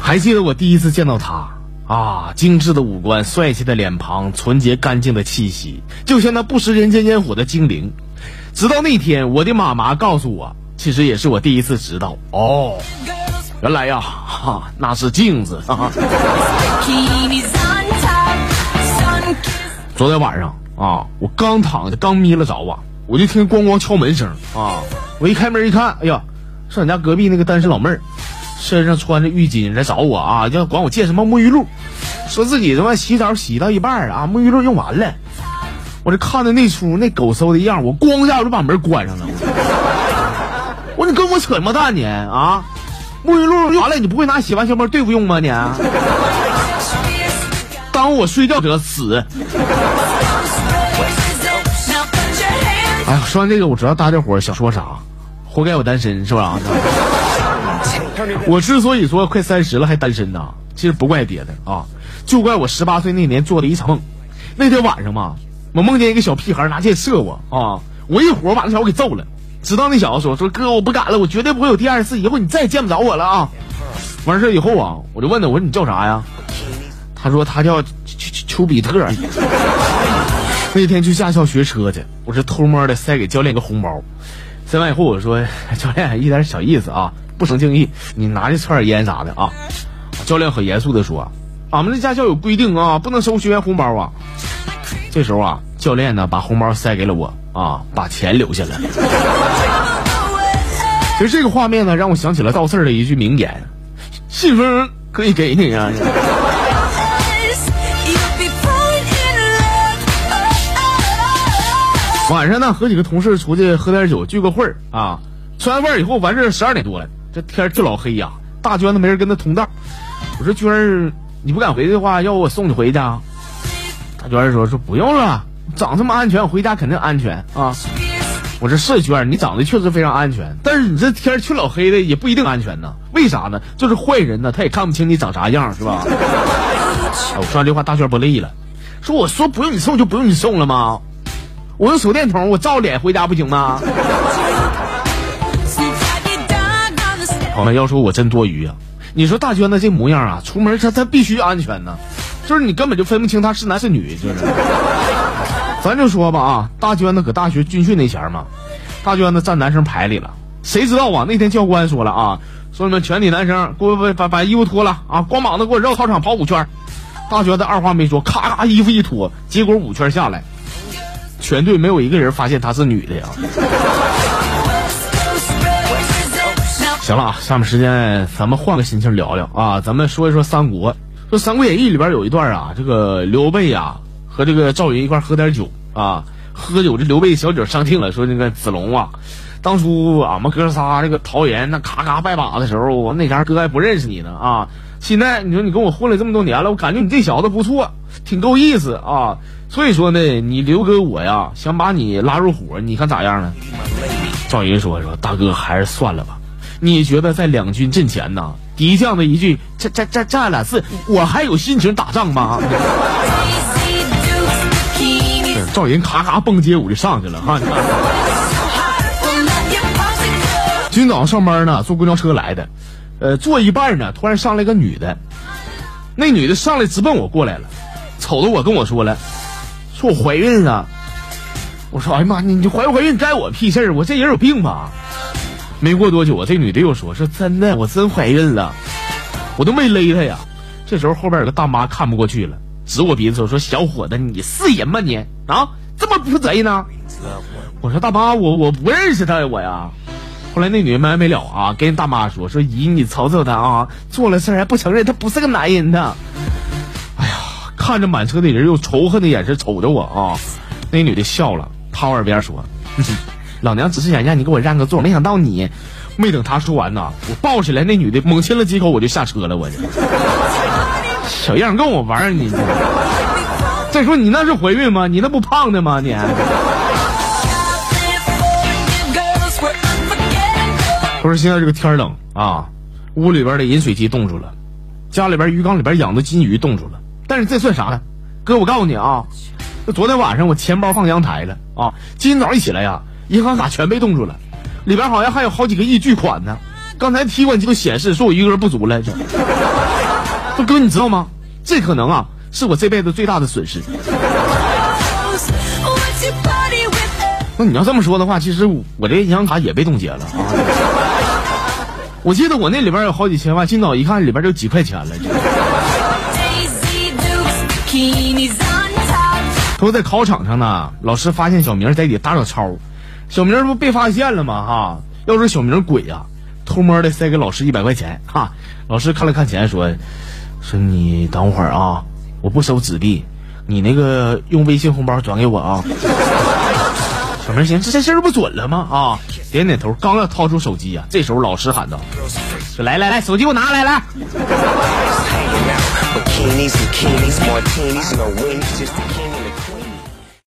还记得我第一次见到他啊，精致的五官，帅气的脸庞，纯洁干净的气息，就像那不食人间烟火的精灵。直到那天，我的妈妈告诉我，其实也是我第一次知道哦，原来呀，哈，那是镜子。昨天晚上啊，我刚躺下，刚眯了着啊，我就听咣咣敲门声啊，我一开门一看，哎呀，是俺家隔壁那个单身老妹儿。身上穿着浴巾来找我啊，要管我借什么沐浴露，说自己他妈洗澡洗到一半啊，沐浴露用完了。我这看的那出那狗搜的样，我咣一下我就把门关上了。我说你跟我扯什么淡呢啊？沐浴露用完了，你不会拿洗完小沫对付用吗你？耽误我睡觉得死。哎呀，说完这个，我知道大家伙想说啥，活该我单身是吧？我之所以说快三十了还单身呢，其实不怪别的啊，就怪我十八岁那年做的一场梦。那天晚上嘛，我梦见一个小屁孩拿箭射我啊，我一火把那小子给揍了。直到那小子说说哥我不敢了，我绝对不会有第二次，以后你再也见不着我了啊。完事以后啊，我就问他我说你叫啥呀？他说他叫丘丘丘比特。那天去驾校学车去，我是偷摸的塞给教练一个红包，塞完以后我说教练一点小意思啊。不成敬意，你拿去抽点烟啥的啊！教练很严肃的说：“俺们的驾校有规定啊，不能收学员红包啊。”这时候啊，教练呢把红包塞给了我啊，把钱留下了。其实这个画面呢，让我想起了赵四的一句名言：“信封可以给你啊。”晚上呢，和几个同事出去喝点酒，聚个会儿啊。吃完饭以后，完事十二点多了。这天儿就老黑呀，大娟子没人跟他同道。我说娟儿，你不敢回去的话，要不我送你回去啊。大娟儿说说不用了，长这么安全，我回家肯定安全啊。我说是娟儿，你长得确实非常安全，但是你这天去老黑的也不一定安全呢。为啥呢？就是坏人呢，他也看不清你长啥样，是吧？我说完这话，大娟不乐意了，说我说不用你送就不用你送了吗？我用手电筒我照脸回家不行吗？朋友们，要说我真多余啊！你说大娟子这模样啊，出门她她必须安全呢，就是你根本就分不清她是男是女，就是。咱就说吧啊，大娟子搁大学军训那前嘛，大娟子站男生排里了，谁知道啊？那天教官说了啊，说你们全体男生给我把把衣服脱了啊，光膀子给我绕操场跑五圈。大娟子二话没说，咔咔衣服一脱，结果五圈下来，全队没有一个人发现她是女的呀。行了啊，下面时间咱们换个心情聊聊啊，咱们说一说三国。说《三国演义》里边有一段啊，这个刘备呀和这个赵云一块喝点酒啊，喝酒这刘备小酒上劲了，说那个子龙啊，当初俺们哥仨这个桃园那咔咔拜把的时候，我那前哥还不认识你呢啊，现在你说你跟我混了这么多年了，我感觉你这小子不错，挺够意思啊，所以说呢，你刘哥我呀想把你拉入伙，你看咋样呢？赵云说说大哥还是算了吧。你觉得在两军阵前呢，敌将的一句“这这这这俩字，我还有心情打仗吗？” 赵云咔咔蹦街舞就上去了哈。今早上上班呢，坐公交车来的，呃，坐一半呢，突然上来个女的，那女的上来直奔我过来了，瞅着我跟我说了，说我怀孕了。我说：“哎呀妈，你你怀不怀孕该我屁事儿？我这人有病吧？”没过多久啊，这女的又说：“说真的，我真怀孕了，我都没勒她呀。”这时候后边有个大妈看不过去了，指我鼻子说：“说小伙子，你是人吗你啊？这么不负责任呢？”我说：“大妈，我我不认识他呀，我呀。”后来那女的没完没了啊，跟大妈说：“说姨，你瞅瞅他啊，做了事还不承认，他不是个男人呢。”哎呀，看着满车的人用仇恨的眼神瞅着我啊，那女的笑了，趴我耳边说。哼哼老娘只是想让你给我让个座，没想到你，没等他说完呢，我抱起来那女的猛亲了几口，我就下车了。我这小样跟我玩你？再说你那是怀孕吗？你那不胖的吗？你？不是现在这个天冷啊，屋里边的饮水机冻住了，家里边鱼缸里边养的金鱼冻住了。但是这算啥呢？哥，我告诉你啊，昨天晚上我钱包放阳台了啊，今天早上一起来呀。银行卡全被冻住了，里边好像还有好几个亿巨款呢。刚才提款机都显示说我余额不足了。这，哥你知道吗？这可能啊是我这辈子最大的损失。那你要这么说的话，其实我这银行卡也被冻结了啊。我记得我那里边有好几千万，今早一看里边就几块钱了。说在考场上呢，老师发现小明在底打小抄，小明不被发现了吗？哈，要说小明鬼呀，偷摸的塞给老师一百块钱。哈，老师看了看钱，说：“说你等会儿啊，我不收纸币，你那个用微信红包转给我啊。”小明寻思这事儿不准了吗？啊，点点头，刚要掏出手机呀，这时候老师喊道：“说来来来，手机给我拿来来。”